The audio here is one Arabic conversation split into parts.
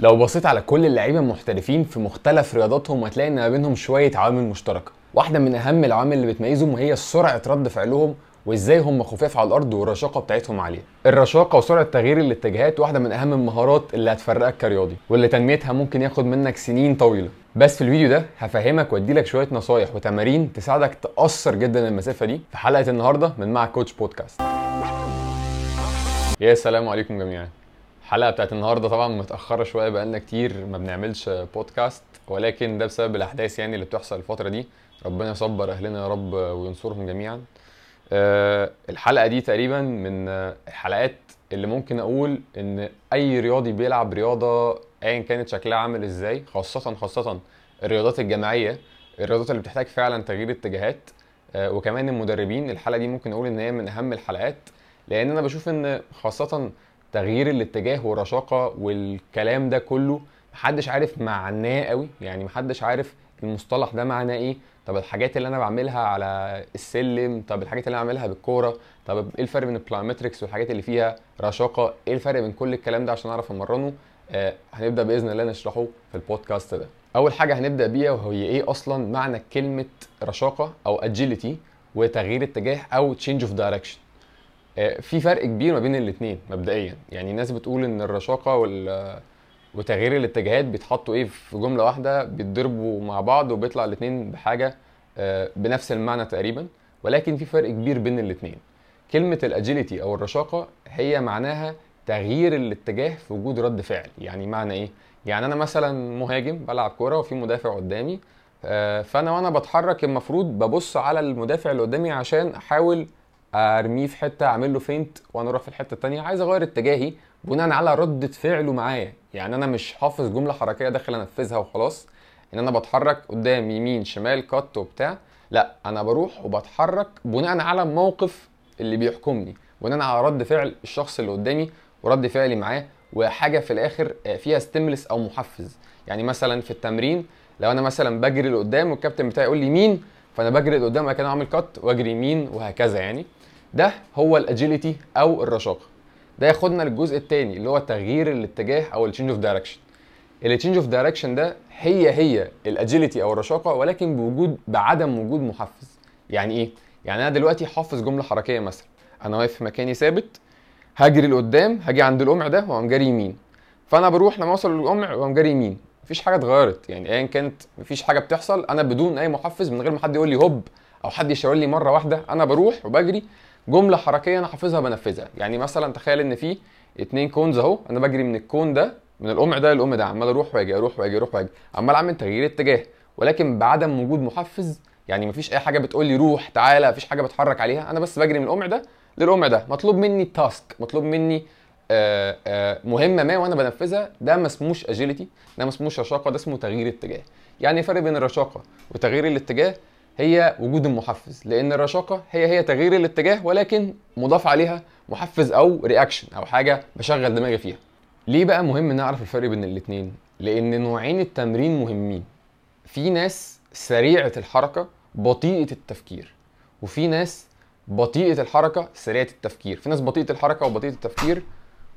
لو بصيت على كل اللعيبة المحترفين في مختلف رياضاتهم هتلاقي إن ما بينهم شوية عوامل مشتركة. واحدة من أهم العوامل اللي بتميزهم وهي سرعة رد فعلهم وإزاي هم خفاف على الأرض والرشاقة بتاعتهم عالية. الرشاقة وسرعة تغيير الاتجاهات واحدة من أهم المهارات اللي هتفرقك كرياضي واللي تنميتها ممكن ياخد منك سنين طويلة. بس في الفيديو ده هفهمك وأدي لك شوية نصايح وتمارين تساعدك تقصر جدا المسافة دي في حلقة النهارده من مع كوتش بودكاست. يا السلام عليكم جميعا. الحلقة بتاعت النهارده طبعا متأخرة شوية بقالنا كتير ما بنعملش بودكاست ولكن ده بسبب الأحداث يعني اللي بتحصل الفترة دي. ربنا يصبر أهلنا يا رب وينصرهم جميعا. أه الحلقة دي تقريبا من الحلقات اللي ممكن أقول إن أي رياضي بيلعب رياضة ايا كانت شكلها عامل إزاي خاصة خاصة الرياضات الجماعية الرياضات اللي بتحتاج فعلا تغيير اتجاهات. أه وكمان المدربين الحلقة دي ممكن أقول إن هي من أهم الحلقات لأن أنا بشوف إن خاصة تغيير الاتجاه والرشاقة والكلام ده كله محدش عارف معناه قوي. يعني محدش عارف المصطلح ده معناه إيه. طب الحاجات اللي أنا بعملها على السلم طب الحاجات اللي أنا بعملها بالكورة طب إيه الفرق بين البلايومتريكس والحاجات اللي فيها رشاقة؟ إيه الفرق بين كل الكلام ده؟ عشان أعرف أمرنه. آه هنبدأ بإذن الله نشرحه في البودكاست ده. أول حاجة هنبدأ بيها وهي إيه أصلا معنى كلمة رشاقة أو agility وتغيير اتجاه أو change of direction في فرق كبير ما بين الاثنين مبدئيا. يعني الناس بتقول إن الرشاقة وال وتغيير الاتجاهات بيتحطوا إيه في جملة واحدة بيتضربوا مع بعض وبيطلع الاثنين بحاجة بنفس المعنى تقريبا. ولكن في فرق كبير بين الاثنين كلمة ال agility أو الرشاقة هي معناها تغيير الاتجاه في وجود رد فعل. يعني معنى إيه؟ يعني أنا مثلا مهاجم بلعب كورة وفي مدافع قدامي فأنا وأنا بتحرك المفروض ببص على المدافع اللي قدامي عشان أحاول أرميه في حتة أعمل له فينت وأنا أروح في الحتة الثانية عايز أغير اتجاهي بناء على ردة فعله معايا. يعني أنا مش حافظ جملة حركية داخل أنفذها وخلاص. إن أنا بتحرك قدام يمين شمال كات وبتاع. لا أنا بروح وبتحرك بناء على الموقف اللي بيحكمني. بناء على رد فعل الشخص اللي قدامي ورد فعلي معاه. وحاجة في الآخر فيها stimulus أو محفز. يعني مثلا في التمرين لو أنا مثلا بجري لقدام والكابتن بتاعي يقول لي يمين فأنا بجري لقدام كده أعمل cut وأجري يمين وهكذا يعني. ده هو ال agility أو الرشاقة. ده ياخدنا للجزء الثاني اللي هو تغيير الاتجاه أو ال change of direction ال change of direction ده هي هي ال agility أو الرشاقة ولكن بوجود بعدم وجود محفز. يعني إيه؟ يعني أنا دلوقتي حافظ جملة حركية مثلا. أنا واقف في مكاني ثابت هجري لقدام هاجي عند القمع ده وأقوم جاري يمين. فأنا بروح لما أوصل للقمع وأقوم جاري يمين. مفيش حاجة اتغيرت. يعني ايا كانت مفيش حاجة بتحصل أنا بدون أي محفز من غير ما حد يقول لي هوب أو حد يشاور لي مرة واحدة أنا بروح وبجري. جملة حركية أنا حافظها بنفذها يعني مثلا تخيل إن في اتنين كونز أهو أنا بجري من الكون ده من القمع ده للقمع ده عمال أروح وأجي أروح وأجي أروح وأجي. عمال أعمل تغيير اتجاه. ولكن بعدم وجود محفز يعني مفيش أي حاجة بتقول لي روح تعالى مفيش حاجة بتحرك عليها أنا بس بجري من القمع ده للقمع ده. مطلوب مني task مطلوب مني آآ آآ مهمة ما وأنا بنفذها. ده ما اسموش agility ده ما اسموش رشاقة ده اسمه تغيير اتجاه. يعني فرق بين الرشاقة وتغيير الاتجاه هي وجود المحفز لأن الرشاقة هي هي تغيير الاتجاه ولكن مضاف عليها محفز أو reaction أو حاجة بشغل دماغي فيها. ليه بقى مهم نعرف الفرق بين الاثنين لأن نوعين التمرين مهمين. في ناس سريعة الحركة بطيئة التفكير وفي ناس بطيئة الحركة سريعة التفكير. في ناس بطيئة الحركة وبطيئة التفكير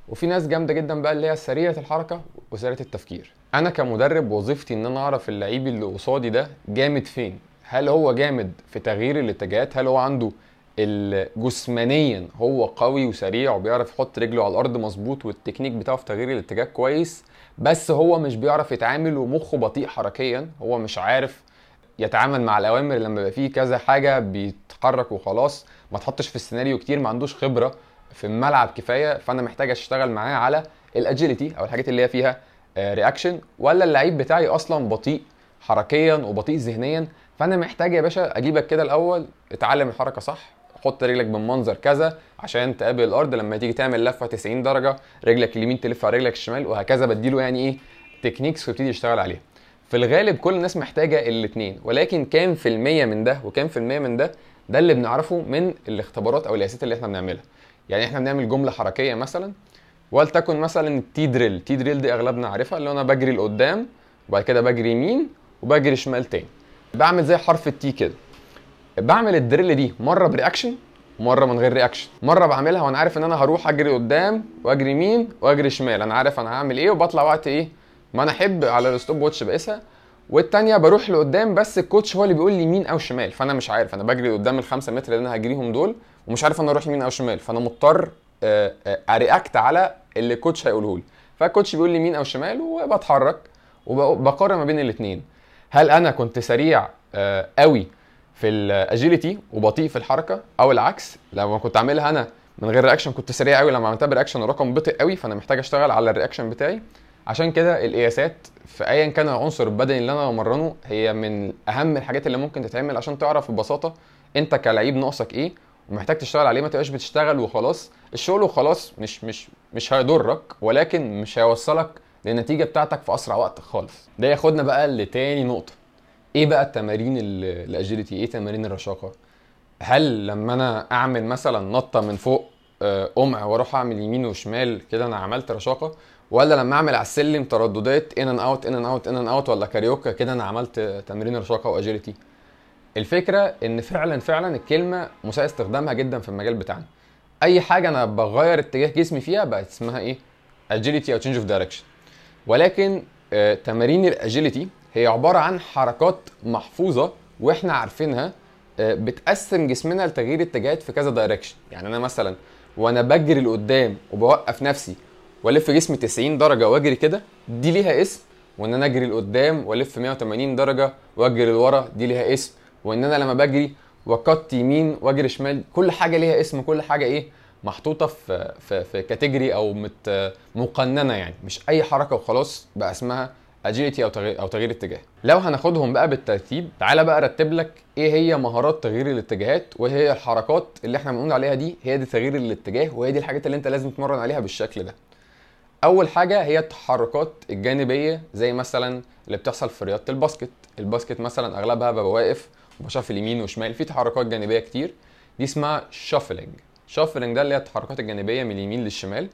وفي ناس جامدة جدا بقى اللي هي سريعة الحركة وسريعة التفكير. أنا كمدرب وظيفتي إن أنا أعرف اللعيب اللي قصادي ده جامد فين. هل هو جامد في تغيير الاتجاهات؟ هل هو عنده جسمانيا هو قوي وسريع وبيعرف يحط رجله على الأرض مظبوط والتكنيك بتاعه في تغيير الاتجاه كويس بس هو مش بيعرف يتعامل ومخه بطيء حركيا هو مش عارف يتعامل مع الأوامر لما يبقى فيه كذا حاجة بيتحرك وخلاص ما تحطش في السيناريو كتير ما عندوش خبرة في الملعب كفاية فأنا محتاج أشتغل معاه على ال agility أو الحاجات اللي هي فيها reaction ولا اللعيب بتاعي أصلا بطيء حركيا وبطيء ذهنيا. فأنا محتاج يا باشا أجيبك كده الأول. اتعلم الحركة صح. حط رجلك بالمنظر كذا عشان تقابل الأرض. لما تيجي تعمل لفة 90 درجة رجلك اليمين تلف على رجلك الشمال وهكذا بديله يعني إيه؟ techniques ويبتدي يشتغل عليها في الغالب كل الناس محتاجة الاثنين ولكن كام في المية من ده وكام في المية من ده ده اللي بنعرفه من الاختبارات أو القياسات اللي إحنا بنعملها. يعني إحنا بنعمل جملة حركية مثلا ولتكن مثلا ال T drill ال T drill دي أغلبنا عارفها اللي أنا بجري لقدام وبعد كده بجري يمين وبجري شمال تاني. بعمل زي حرف ال T كده. بعمل ال drill دي مرة ب reaction مرة من غير reaction. مرة بعملها وأنا عارف إن أنا هروح أجري قدام وأجري يمين وأجري شمال. أنا عارف أنا هعمل إيه وبطلع وقت إيه. ما أنا أحب على ال stopwatch بقيسها. والتانية بروح لقدام بس الكوتش هو اللي بيقول لي يمين أو شمال. فأنا مش عارف. أنا بجري قدام الخمسة متر اللي أنا هجريهم دول ومش عارف أنا أروح يمين أو شمال. فأنا مضطر آه، آه، أ react على اللي الكوتش هيقوله لي. فالكوتش بيقول لي يمين أو شمال وبتحرك وبقارن ما بين الاثنين هل أنا كنت سريع آه، قوي في ال agility وبطيء في الحركة أو العكس؟ لما كنت عاملها أنا من غير reaction كنت سريع قوي لما عملتها ب reaction ورقم بطيء قوي فأنا محتاج أشتغل على ال reaction بتاعي. عشان كده القياسات في ايا كان العنصر البدني اللي أنا بمرنه هي من أهم الحاجات اللي ممكن تتعمل عشان تعرف ببساطة أنت كلعيب ناقصك إيه ومحتاج تشتغل عليه ما تبقاش بتشتغل وخلاص. الشغل وخلاص مش مش مش هيضرك ولكن مش هيوصلك للنتيجة بتاعتك في أسرع وقت خالص. ده ياخدنا بقى لتاني نقطة. إيه بقى التمارين ال agility؟ إيه تمارين الرشاقة؟ هل لما أنا أعمل مثلا نطة من فوق آه، قمع وأروح أعمل يمين وشمال كده أنا عملت رشاقة ولا لما أعمل على السلم ترددات in in out in in out in in out ولا carioca كده أنا عملت تمرين رشاقة و agility؟ الفكرة إن فعلا فعلا الكلمة مساء استخدامها جدا في المجال بتاعنا. أي حاجة أنا بغير اتجاه جسمي فيها بقت اسمها إيه؟ agility أو change of direction ولكن آه، تمارين ال agility هي عبارة عن حركات محفوظة وإحنا عارفينها آه، بتقسم جسمنا لتغيير اتجاهات في كذا direction يعني أنا مثلا وأنا بجري لقدام وبوقف نفسي والف جسمي 90 درجة واجري كده دي ليها اسم. وإن أنا أجري لقدام والف 180 درجة واجري لورا دي ليها اسم. وإن أنا لما بجري وقت يمين واجري شمال كل حاجة ليها اسم كل حاجة إيه؟ محطوطة في في في كاتيجوري أو مت مقننة يعني. مش أي حركة وخلاص بقى اسمها اجيلتي أو تغيير أو تغيير اتجاه. لو هناخدهم بقى بالترتيب تعالى بقى أرتب لك إيه هي مهارات تغيير الاتجاهات وايه هي الحركات اللي إحنا بنقول عليها دي هي دي تغيير الاتجاه وهي دي الحاجات اللي أنت لازم تتمرن عليها بالشكل ده. أول حاجة هي التحركات الجانبية زي مثلا اللي بتحصل في رياضة الباسكت. الباسكت مثلا أغلبها ببقى واقف وبشوف اليمين وشمال. في تحركات جانبية كتير. دي اسمها shuffling shuffling ده اللي هي التحركات الجانبية من اليمين للشمال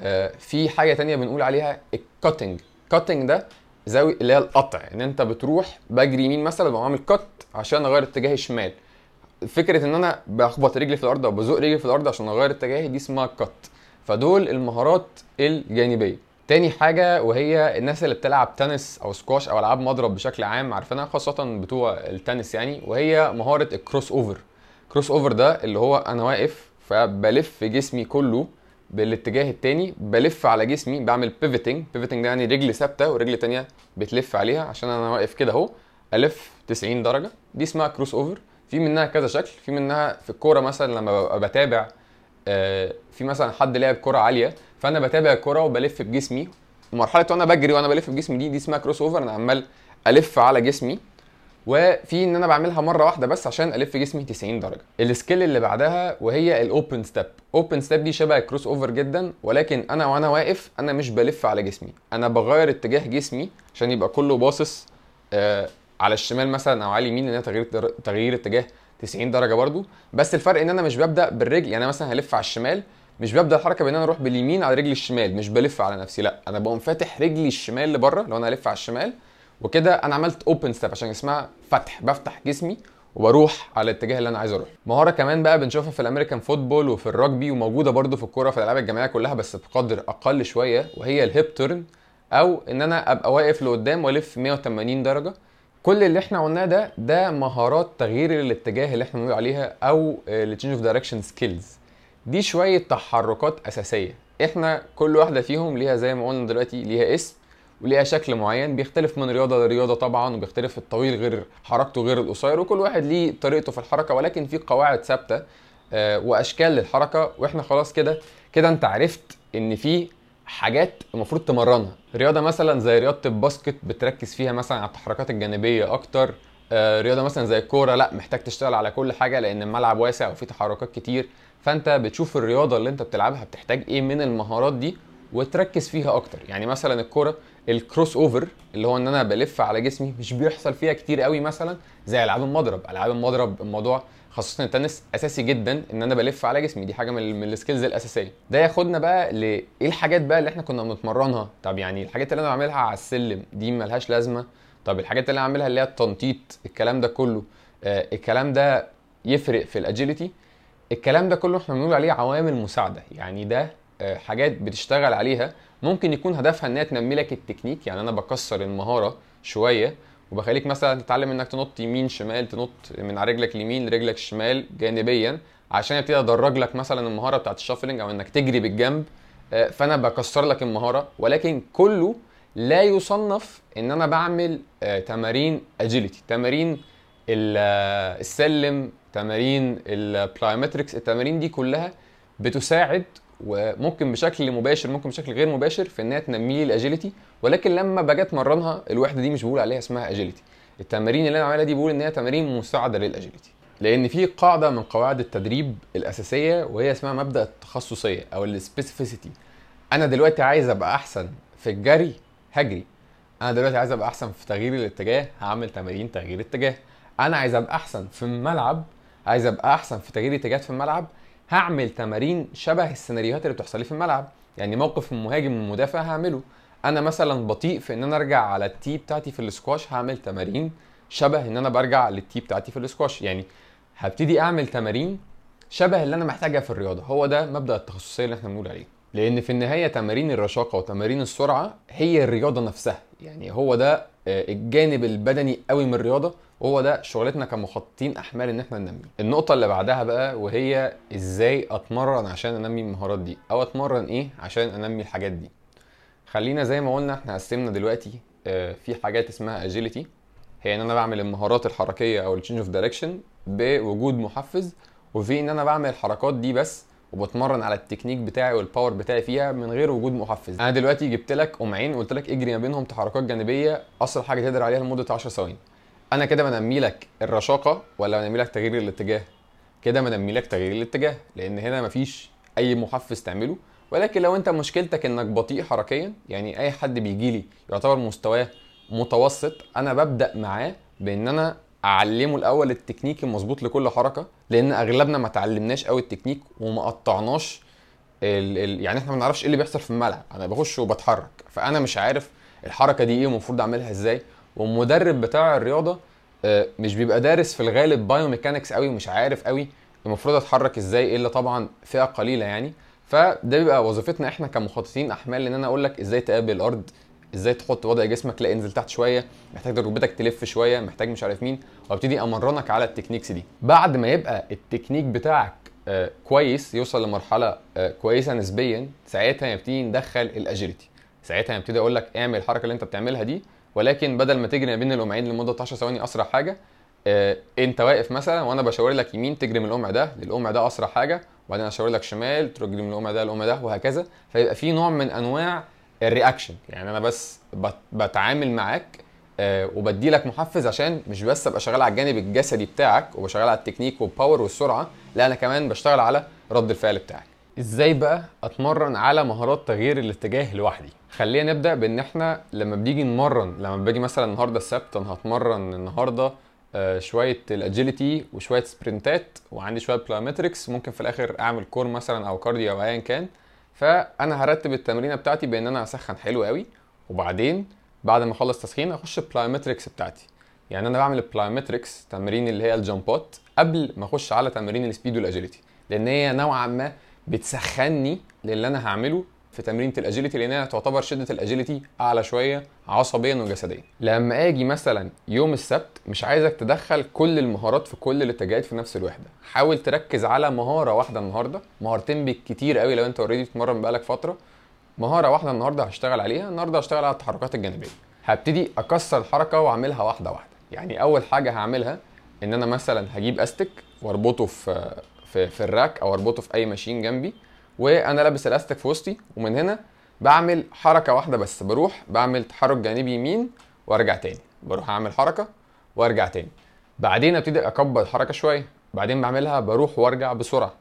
آه في حاجة تانية بنقول عليها ال cutting cutting ده زاوية اللي هي القطع إن أنت بتروح بجري يمين مثلا بقوم عامل cut عشان أغير اتجاهي شمال فكرة إن أنا بخبط رجلي في الأرض أو بزق رجلي في الأرض عشان أغير اتجاهي دي اسمها cut فدول المهارات الجانبية. تاني حاجة وهي الناس اللي بتلعب تنس أو سكواش أو ألعاب مضرب بشكل عام عارفينها خاصة بتوع التنس يعني وهي مهارة ال cross over cross over ده اللي هو أنا واقف فبلف جسمي كله بالاتجاه التاني بلف على جسمي بعمل pivoting pivoting ده يعني رجل ثابتة ورجل تانية بتلف عليها عشان أنا واقف كده أهو ألف 90 درجة. دي اسمها cross over في منها كذا شكل. في منها في الكورة مثلا لما ببقى بتابع آه، في مثلا حد لعب كره عالية فأنا بتابع الكره وبلف بجسمي مرحله وأنا بجري وأنا بلف بجسمي دي دي اسمها cross over أنا عمال ألف على جسمي. وفي ان أنا بعملها مره واحدة بس عشان الف جسمي 90 درجه. ال skill اللي بعدها وهي ال open step open step دي شبه ال cross over جدا ولكن أنا وأنا واقف أنا مش بلف على جسمي. أنا بغير اتجاه جسمي عشان يبقى كله باصص آه على الشمال مثلا أو على اليمين لأن تغيير تغيير اتجاه 90 درجة برضو. بس الفرق إن أنا مش ببدأ بالرجل يعني مثلا هلف على الشمال مش ببدأ الحركة بإن أنا أروح باليمين على رجلي الشمال مش بلف على نفسي لأ أنا بقوم فاتح رجلي الشمال لبرة لو أنا الف على الشمال وكده أنا عملت open step عشان اسمها فتح بفتح جسمي وبروح على الاتجاه اللي أنا عايز أروح. مهارة كمان بقى بنشوفها في ال American football وفي الرجبي وموجودة برده في الكورة في الألعاب الجماعية كلها بس بقدر أقل شوية وهي ال hip turn أو إن أنا أبقى واقف لقدام وألف 180 درجة. كل اللي إحنا قلناه ده ده مهارات تغيير الاتجاه اللي إحنا بنقول عليها أو ال change of direction skills دي شوية تحركات أساسية. إحنا كل واحدة فيهم ليها زي ما قلنا دلوقتي ليها اسم. وليها شكل معين. بيختلف من رياضة لرياضة طبعا وبيختلف الطويل غير حركته غير القصير وكل واحد ليه طريقته في الحركة ولكن في قواعد ثابتة آه، وأشكال للحركة وإحنا خلاص كده كده أنت عرفت إن في حاجات المفروض تمرنها. رياضة مثلا زي رياضة الباسكت بتركز فيها مثلا على التحركات الجانبية أكتر. آه، رياضة مثلا زي الكورة لأ محتاج تشتغل على كل حاجة لأن الملعب واسع وفيه تحركات كتير. فأنت بتشوف الرياضة اللي أنت بتلعبها بتحتاج إيه من المهارات دي وتركز فيها أكتر. يعني مثلا الكورة ال cross over اللي هو إن أنا بلف على جسمي مش بيحصل فيها كتير قوي مثلا زي ألعاب المضرب. ألعاب المضرب الموضوع خاصه التنس أساسي جدا إن أنا بلف على جسمي. دي حاجة من, من ال skills الأساسية. ده ياخدنا بقى لايه الحاجات بقى اللي إحنا كنا بنتمرنها؟ طب يعني الحاجات اللي أنا بعملها على السلم دي ملهاش لازمة. طب الحاجات اللي أنا بعملها اللي هي التنطيط الكلام ده كله آه الكلام ده يفرق في الاجيلتي الكلام ده كله إحنا بنقول عليه عوامل مساعدة. يعني ده آه حاجات بتشتغل عليها ممكن يكون هدفها إن هي تنمي لك التكنيك يعني أنا بكسر المهارة شوية وبخليك مثلا تتعلم إنك تنط يمين شمال تنط من على رجلك اليمين لرجلك الشمال جانبيا عشان ابتدي ادرج لك مثلا المهارة بتاعت الشافلنج أو إنك تجري بالجنب. آه، فأنا بكسر لك المهارة ولكن كله لا يصنف إن أنا بعمل آه، تمارين agility تمارين ال- السلم تمارين ال plyometrics التمارين دي كلها بتساعد وممكن بشكل مباشر ممكن بشكل غير مباشر في إنها تنمي لي ال agility ولكن لما باجي اتمرنها الوحدة دي مش بقول عليها اسمها agility. التمارين اللي أنا بعملها دي بقول إن هي تمارين مساعدة لل agility. لأن في قاعدة من قواعد التدريب الأساسية وهي اسمها مبدأ التخصصية أو ال specificity. أنا دلوقتي عايز أبقى أحسن في الجري هجري. أنا دلوقتي عايز أبقى أحسن في تغيير الاتجاه هعمل تمارين تغيير اتجاه أنا عايز أبقى أحسن في الملعب عايز أبقى أحسن في تغيير اتجاهات في الملعب. هعمل تمارين شبه السيناريوهات اللي بتحصل لي في الملعب. يعني موقف المهاجم والمدافع هعمله. أنا مثلا بطيء في إن أنا أرجع على التي بتاعتي في السكواش هعمل تمارين شبه إن أنا برجع للتي بتاعتي في السكواش. يعني هبتدي أعمل تمارين شبه اللي أنا محتاجها في الرياضة. هو ده مبدأ التخصصية اللي إحنا بنقول عليه. لأن في النهاية تمارين الرشاقة وتمارين السرعة هي الرياضة نفسها. يعني هو ده آه، الجانب البدني قوي من الرياضة. وهو ده شغلتنا كمخططين أحمال إن إحنا ننمي. النقطة اللي بعدها بقى وهي إزاي أتمرن عشان أنمي المهارات دي أو أتمرن إيه عشان أنمي الحاجات دي. خلينا زي ما قلنا إحنا قسمنا دلوقتي آه، في حاجات اسمها agility هي إن أنا بعمل المهارات الحركية أو ال change of direction بوجود محفز وفي إن أنا بعمل الحركات دي بس وبتمرن على التكنيك بتاعي وال power بتاعي فيها من غير وجود محفز. أنا دلوقتي جبت لك قمعين وقلت لك اجري ما بينهم تحركات جانبية أسرع حاجة تقدر عليها لمدة 10 ثواني. أنا كده بنمي لك الرشاقة ولا بنمي لك تغيير الاتجاه؟ كده بنمي لك تغيير الاتجاه لأن هنا مفيش أي محفز تعمله. ولكن لو أنت مشكلتك إنك بطيء حركيا يعني أي حد بيجي لي يعتبر مستواه متوسط أنا ببدأ معاه بإن أنا أعلمه الأول التكنيك المظبوط لكل حركة لأن أغلبنا ما تعلمناش قوي التكنيك وما قطعناش ال ال يعني إحنا ما نعرفش إيه اللي بيحصل في الملعب. أنا بخش وبتحرك فأنا مش عارف الحركة دي إيه ومفروض أعملها إزاي. والمدرب بتاع الرياضة آه، مش بيبقى دارس في الغالب biomechanics قوي ومش عارف قوي المفروض اتحرك إزاي إلا طبعا فئة قليلة يعني. فده بيبقى وظيفتنا إحنا كمخططين أحمال إن أنا أقول لك إزاي تقابل الأرض إزاي تحط وضع جسمك لا انزل تحت شوية محتاج ركبتك تلف شوية محتاج مش عارف مين. وأبتدي أمرنك على ال techniques دي. بعد ما يبقى التكنيك بتاعك آه، كويس يوصل لمرحلة آه، كويسة نسبيا ساعتها نبتدي ندخل ال agility ساعتها نبتدي أقول لك اعمل الحركة اللي أنت بتعملها دي. ولكن بدل ما تجري ما بين القمعين لمدة 10 ثواني أسرع حاجة آه، أنت واقف مثلا وأنا بشاور لك يمين تجري من القمع ده للقمع ده أسرع حاجة وبعدين أشاور لك شمال تجري من القمع ده للقمع ده وهكذا. فيبقى في نوع من أنواع ال reaction. يعني أنا بس بت- بتعامل معاك آه، وبدي لك محفز عشان مش بس أبقى شغال على الجانب الجسدي بتاعك وبشغال على التكنيك وال power والسرعة لا أنا كمان بشتغل على رد الفعل بتاعك. إزاي بقى اتمرن على مهارات تغيير الاتجاه لوحدي؟ خلينا نبدأ بإن إحنا لما بنيجي نمرن لما باجي مثلا النهارده السبت أنا هتمرن النهارده آه، شوية ال agility وشوية sprintات وعندي شوية plyometrics ممكن في الآخر أعمل core مثلا أو cardio أو ايا كان. فأنا هرتب التمرينة بتاعتي بإن أنا أسخن حلو قوي. وبعدين بعد ما أخلص تسخين أخش ال plyometrics بتاعتي. يعني أنا بعمل ال plyometrics تمارين اللي هي ال jumpات قبل ما أخش على تمارين ال speed وال agility لأن هي نوعا ما بتسخني للي أنا هعمله في تمرينة ال agility لأنها تعتبر شدة ال agility أعلى شوية عصبيا وجسديا. لما آجي مثلا يوم السبت مش عايزك تدخل كل المهارات في كل الاتجاهات في نفس الوحدة. حاول تركز على مهارة واحدة النهاردة مهارتين بالكتير قوي لو أنت اوريدي بتتمرن بقالك فترة. مهارة واحدة النهاردة هشتغل عليها النهاردة هشتغل على التحركات الجانبية. هبتدي أكسر الحركة وأعملها واحدة واحدة. يعني أول حاجة هعملها إن أنا مثلا هجيب أستك وأربطه في في, في الراك أو أربطه في أي ماشين جنبي وأنا لابس الاستك في وسطي ومن هنا بعمل حركة واحدة بس بروح بعمل تحرك جانبي يمين وأرجع تاني بروح أعمل حركة وأرجع تاني. بعدين أبتدي أكبر الحركة شوية بعدين بعملها بروح وأرجع بسرعة.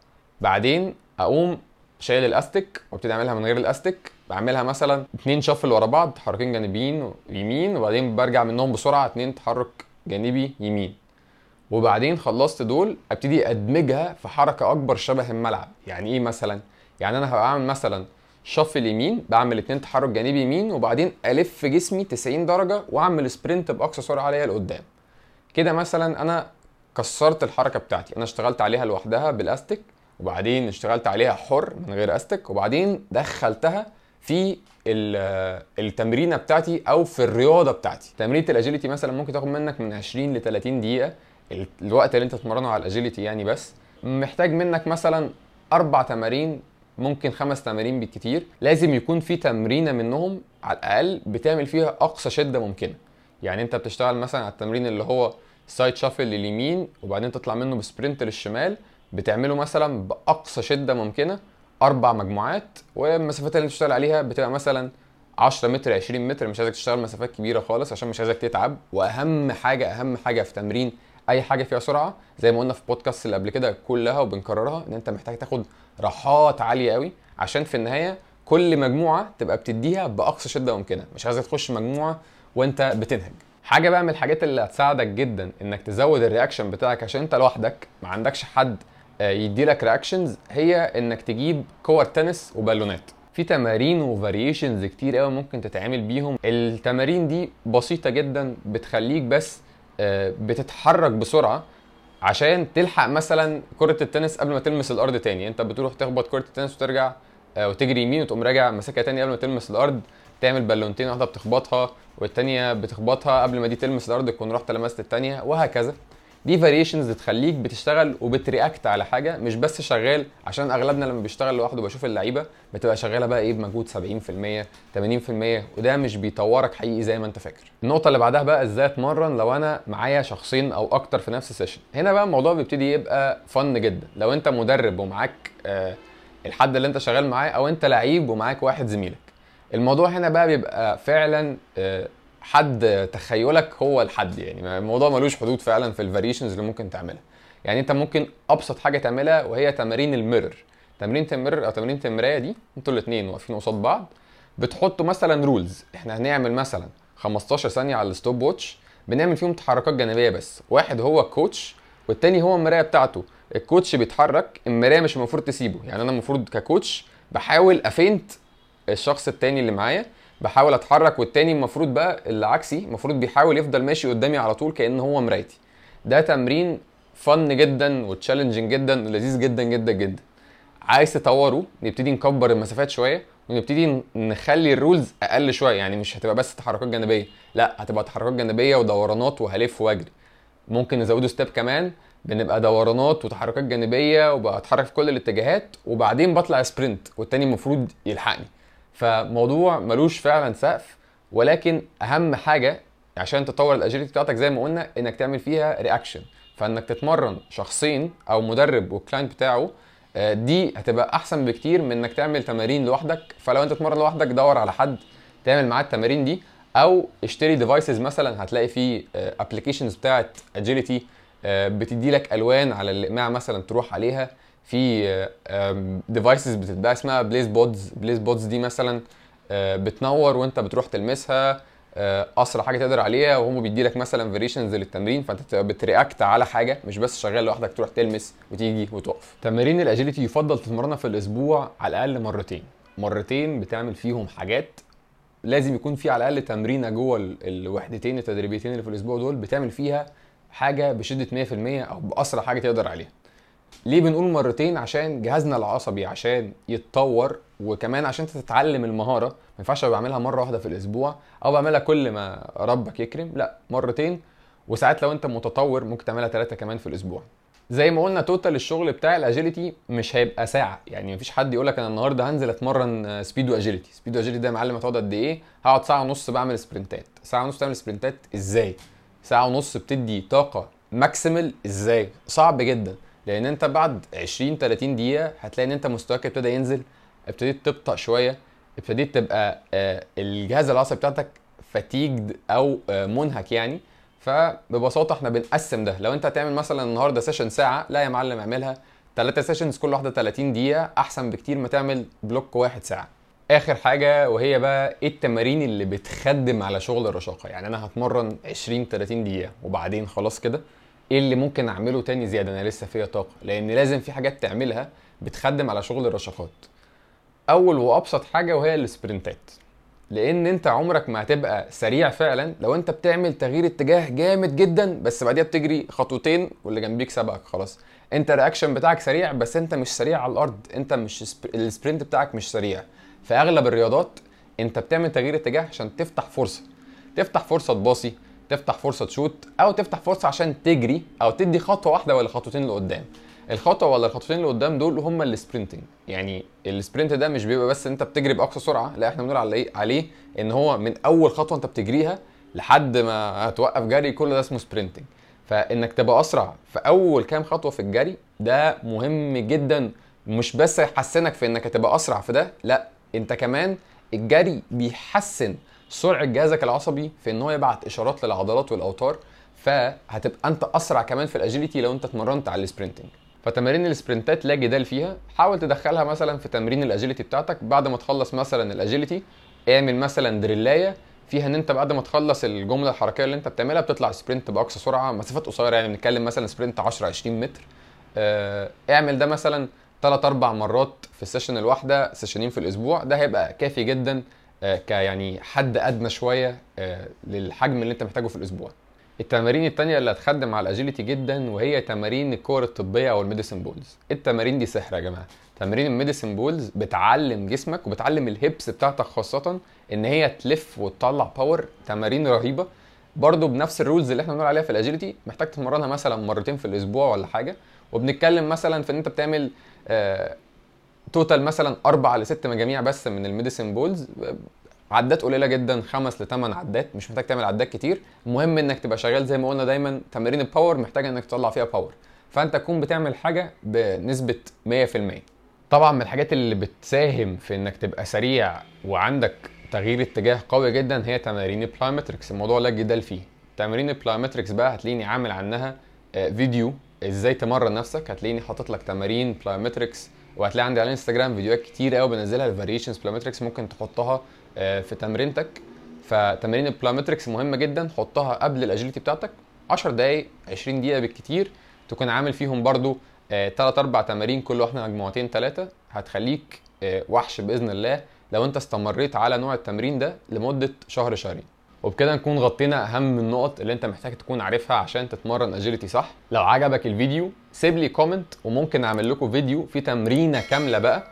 بعدين أقوم شايل الاستك وأبتدي أعملها من غير الاستك بعملها مثلا اتنين شفل ورا بعض تحركين جانبيين يمين وبعدين برجع منهم بسرعة اتنين تحرك جانبي يمين. وبعدين خلصت دول أبتدي أدمجها في حركة أكبر شبه الملعب. يعني إيه مثلا؟ يعني أنا هعمل مثلا شفل يمين بعمل اتنين تحرك جانبي يمين وبعدين ألف جسمي 90 درجة وأعمل سبرنت بأقصى سرعة عليها لقدام. كده مثلا أنا كسرت الحركة بتاعتي. أنا اشتغلت عليها لوحدها بالاستك وبعدين اشتغلت عليها حر من غير استك وبعدين دخلتها في ال- التمرينة بتاعتي أو في الرياضة بتاعتي. تمرينة الاجيليتي مثلا ممكن تاخد منك من 20 ل 30 دقيقة. الوقت اللي انت تتمرنه على الاجيليتي يعني بس محتاج منك مثلا أربع تمارين ممكن خمس تمارين بالكتير لازم يكون في تمرينة منهم على الأقل بتعمل فيها أقصى شدة ممكنة. يعني انت بتشتغل مثلا على التمرين اللي هو side shuffle لليمين وبعدين تطلع منه ب sprint للشمال بتعمله مثلا بأقصى شدة ممكنة أربع مجموعات والمسافات اللي بتشتغل عليها بتبقى مثلا 10 متر 20 متر مش عايزك تشتغل مسافات كبيرة خالص عشان مش عايزك تتعب. وأهم حاجة أهم حاجة في تمرين أي حاجة فيها سرعة زي ما قلنا في البودكاست اللي قبل كده كلها وبنكررها إن أنت محتاج تاخد راحات عالية قوي عشان في النهاية كل مجموعة تبقى بتديها بأقصى شدة ممكنة. مش عايزك تخش مجموعة وأنت بتنهج. حاجة بقى من الحاجات اللي هتساعدك جدا إنك تزود ال reaction بتاعك عشان أنت لوحدك ما عندكش حد آه، يديلك reactions هي إنك تجيب كور تنس وبالونات. في تمارين و variations كتير قوي ممكن تتعمل بيهم. التمارين دي بسيطة جدا بتخليك بس بتتحرك بسرعة عشان تلحق مثلا كرة التنس قبل ما تلمس الأرض تاني، أنت بتروح تخبط كرة التنس وترجع آه، وتجري يمين وتقوم راجع ماسكها تاني قبل ما تلمس الأرض، تعمل بالونتين واحدة بتخبطها والتانية بتخبطها قبل ما دي تلمس الأرض تكون رحت لمست التانية وهكذا. دي variations تخليك بتشتغل وبت react على حاجة مش بس شغال عشان أغلبنا لما بيشتغل لوحده بشوف اللعيبة بتبقى شغالة بقى إيه بمجهود 70% 80% وده مش بيطورك حقيقي زي ما أنت فاكر. النقطة اللي بعدها بقى إزاي أتمرن لو أنا معايا شخصين أو أكتر في نفس ال session هنا بقى الموضوع بيبتدي يبقى فن جدا. لو أنت مدرب ومعاك آه الحد اللي أنت شغال معاه أو أنت لعيب ومعاك واحد زميلك. الموضوع هنا بقى بيبقى فعلا آه حد تخيلك هو الحد يعني. الموضوع ملوش حدود فعلا في ال variations اللي ممكن تعملها. يعني أنت ممكن أبسط حاجة تعملها وهي تمارين ال mirror. تمرين الميرور أو تمرين المرايه دي أنتوا الاثنين واقفين قصاد بعض بتحطوا مثلا rules إحنا هنعمل مثلا 15 ثانية على ال stopwatch بنعمل فيهم تحركات جانبية بس. واحد هو ال coach والتاني هو المراية بتاعته. ال coach بيتحرك المراية مش المفروض تسيبه. يعني أنا المفروض ك coach بحاول أفينت الشخص التاني اللي معايا بحاول اتحرك والتاني المفروض بقى اللي عكسي المفروض بيحاول يفضل ماشي قدامي على طول كأن هو مرايتي ده تمرين فن جدا و challenging جدا ولذيذ جدا جدا جدا. عايز تطوره نبتدي نكبر المسافات شوية ونبتدي نخلي ال rules أقل شوية يعني مش هتبقى بس تحركات جانبية لا هتبقى تحركات جانبية ودورانات وهلف واجري ممكن نزوده step كمان بنبقى دورانات وتحركات جانبية وبتحرك في كل الاتجاهات وبعدين بطلع sprint والتاني المفروض يلحقني. فموضوع ملوش فعلا سقف ولكن أهم حاجة عشان تطور ال agility بتاعتك زي ما قلنا إنك تعمل فيها reaction فإنك تتمرن شخصين أو مدرب وال client بتاعه آه، دي هتبقى أحسن بكتير من إنك تعمل تمارين لوحدك. فلو أنت تتمرن لوحدك دور على حد تعمل معاه التمارين دي. أو اشتري devices مثلا هتلاقي فيه applications بتاعت agility بتدي لك ألوان على الإقماع مثلا تروح عليها. في devices بتتباع اسمها BlazePods BlazePods دي مثلا آه، بتنور وانت بتروح تلمسها آه، أسرع حاجة تقدر عليها وهم بيدي لك مثلا variations للتمرين فأنت بت react على حاجة مش بس شغال لوحدك تروح تلمس وتيجي وتقف. تمارين ال agility يفضل تتمرنها في الأسبوع على الأقل مرتين. مرتين بتعمل فيهم حاجات لازم يكون في على الأقل تمرينة جوه ال- الوحدتين التدريبيتين اللي في الأسبوع دول بتعمل فيها حاجة بشدة 100% أو بأسرع حاجة تقدر عليها. ليه بنقول مرتين؟ عشان جهازنا العصبي عشان يتطور وكمان عشان انت تتعلم المهارة. ما ينفعش بعملها مرة واحدة في الأسبوع أو بعملها كل ما ربك يكرم. لا مرتين. وساعات لو انت متطور ممكن تعملها ثلاثة كمان في الأسبوع. زي ما قلنا total الشغل بتاع ال agility مش هيبقى ساعة. يعني مفيش حد يقول لك أنا النهارده هنزل أتمرن speed و agility speed و agility ده يا معلم هتقعد قد إيه؟ هقعد ساعة ونص بعمل sprintات ساعة ونص تعمل sprintات إزاي؟ ساعة ونص بتدي طاقة maximal إزاي؟ صعب جدا. لأن انت بعد 20 30 دقيقة هتلاقي ان انت مستواك ابتدى ينزل ابتديت تبطأ شوية ابتديت تبقى آه، الجهاز العصبي بتاعتك fatigued أو آه، منهك يعني. فببساطة إحنا بنقسم ده. لو انت هتعمل مثلا النهارده session ساعة لا يا معلم اعملها ثلاثة sessions كل واحدة 30 دقيقة أحسن بكتير ما تعمل block واحد ساعة. آخر حاجة وهي بقى إيه التمارين اللي بتخدم على شغل الرشاقة؟ يعني أنا هتمرن 20 30 دقيقة وبعدين خلاص كده. إيه اللي ممكن أعمله تاني زيادة؟ أنا لسه فيا طاقة لأن لازم في حاجات تعملها بتخدم على شغل الرشاقات أول وأبسط حاجة وهي السبرنتات. لأن أنت عمرك ما هتبقى سريع فعلا لو أنت بتعمل تغيير اتجاه جامد جدا بس بعديها بتجري خطوتين واللي جنبيك سبقك خلاص. أنت ال reaction بتاعك سريع بس أنت مش سريع على الأرض. أنت مش سب... ال sprint بتاعك مش سريع. في أغلب الرياضات أنت بتعمل تغيير اتجاه عشان تفتح فرصة. تفتح فرصة تباصي تفتح فرصة تشوت أو تفتح فرصة عشان تجري أو تدي خطوة واحدة ولا خطوتين لقدام. الخطوة ولا الخطوتين اللي قدام دول هم ال sprinting يعني ال sprint ده مش بيبقى بس أنت بتجري بأقصى سرعة لا إحنا بنقول عليه عليه إن هو من أول خطوة أنت بتجريها لحد ما هتوقف جري كل ده اسمه sprinting فإنك تبقى أسرع في أول كام خطوة في الجري ده مهم جدا. مش بس يحسنك في إنك هتبقى أسرع في ده لا أنت كمان الجري بيحسن سرعة جهازك العصبي في إن هو يبعت إشارات للعضلات والأوتار فهتبقى أنت أسرع كمان في ال agility لو أنت اتمرنت على ال sprinting. فتمارين السبرنتات لا جدال فيها حاول تدخلها مثلا في تمرين ال agility بتاعتك بعد ما تخلص مثلا ال agility اعمل مثلا دريلاية فيها إن أنت بعد ما تخلص الجملة الحركية اللي أنت بتعملها بتطلع sprint بأقصى سرعة مسافات قصيرة يعني بنتكلم مثلا sprint 10 20 متر. آه، اعمل ده مثلا 3 4 مرات في ال session الواحدة سيشنين في الأسبوع ده هيبقى كافي جدا. كيعني حد أدنى شوية آه، للحجم اللي أنت محتاجه في الأسبوع. التمارين التانية اللي هتخدم على ال agility جدا وهي تمارين الكور الطبية أو ال medicine balls. التمارين دي سحر يا جماعة. تمارين ال medicine balls بتعلم جسمك وبتعلم ال hips بتاعتك خاصة إن هي تلف وتطلع power تمارين رهيبة. برضو بنفس ال rules اللي إحنا بنقول عليها في ال agility محتاج تتمرنها مثلا مرتين في الأسبوع ولا حاجة. وبنتكلم مثلا في إن أنت بتعمل آه total مثلا أربع لست مجاميع بس من ال medicine balls عدات قليلة جدا خمس لثمان عدات مش محتاج تعمل عدات كتير. المهم إنك تبقى شغال زي ما قلنا دايما تمارين ال power محتاج إنك تطلع فيها power فأنت تكون بتعمل حاجة بنسبة 100% طبعا من الحاجات اللي بتساهم في إنك تبقى سريع وعندك تغيير اتجاه قوي جدا هي تمارين ال plyometrics الموضوع لا جدال فيه. تمارين ال plyometrics بقى هتلاقيني عامل عنها آه، فيديو إزاي تمرن نفسك؟ هتلاقيني حاطط لك تمارين plyometrics وهتلاقي عندي على الانستجرام فيديوهات كتير قوي بنزلها ال variations plyometrics ممكن تحطها آه، في تمرينتك. فتمارين ال plyometrics مهمة جدا حطها قبل ال agility بتاعتك 10 دقائق 20 دقيقة بالكتير. تكون عامل فيهم برضو 3 4 تمارين كل واحدة مجموعتين ثلاثة هتخليك آه، وحش بإذن الله لو أنت استمريت على نوع التمرين ده لمدة شهر شهرين. وبكده نكون غطينا أهم النقط اللي أنت محتاج تكون عارفها عشان تتمرن agility صح؟ لو عجبك الفيديو سيب لي comment وممكن أعمل لكم فيديو في تمرينة كاملة بقى.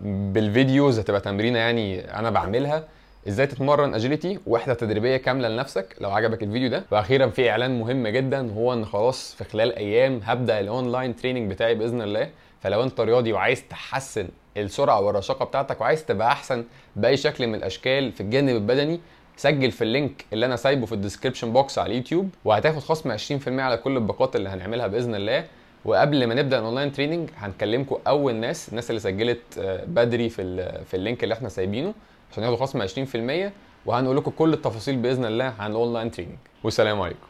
بال videos هتبقى تمرينة يعني أنا بعملها. إزاي تتمرن agility وحدة تدريبية كاملة لنفسك. لو عجبك الفيديو ده. وأخيرا في إعلان مهم جدا هو إن خلاص في خلال أيام هبدأ ال online training بتاعي بإذن الله. فلو أنت رياضي وعايز تحسن السرعة والرشاقة بتاعتك وعايز تبقى أحسن بأي شكل من الأشكال في الجانب البدني سجل في ال link اللي أنا سايبه في ال description box على اليوتيوب وهتاخد خصم 20% على كل الباقات اللي هنعملها بإذن الله. وقبل ما نبدأ ال online training هنكلمكم أول ناس الناس اللي سجلت آه، بدري في في ال link اللي إحنا سايبينه عشان ياخدوا خصم 20% وهنقول لكم كل التفاصيل بإذن الله عن ال online training. والسلام عليكم.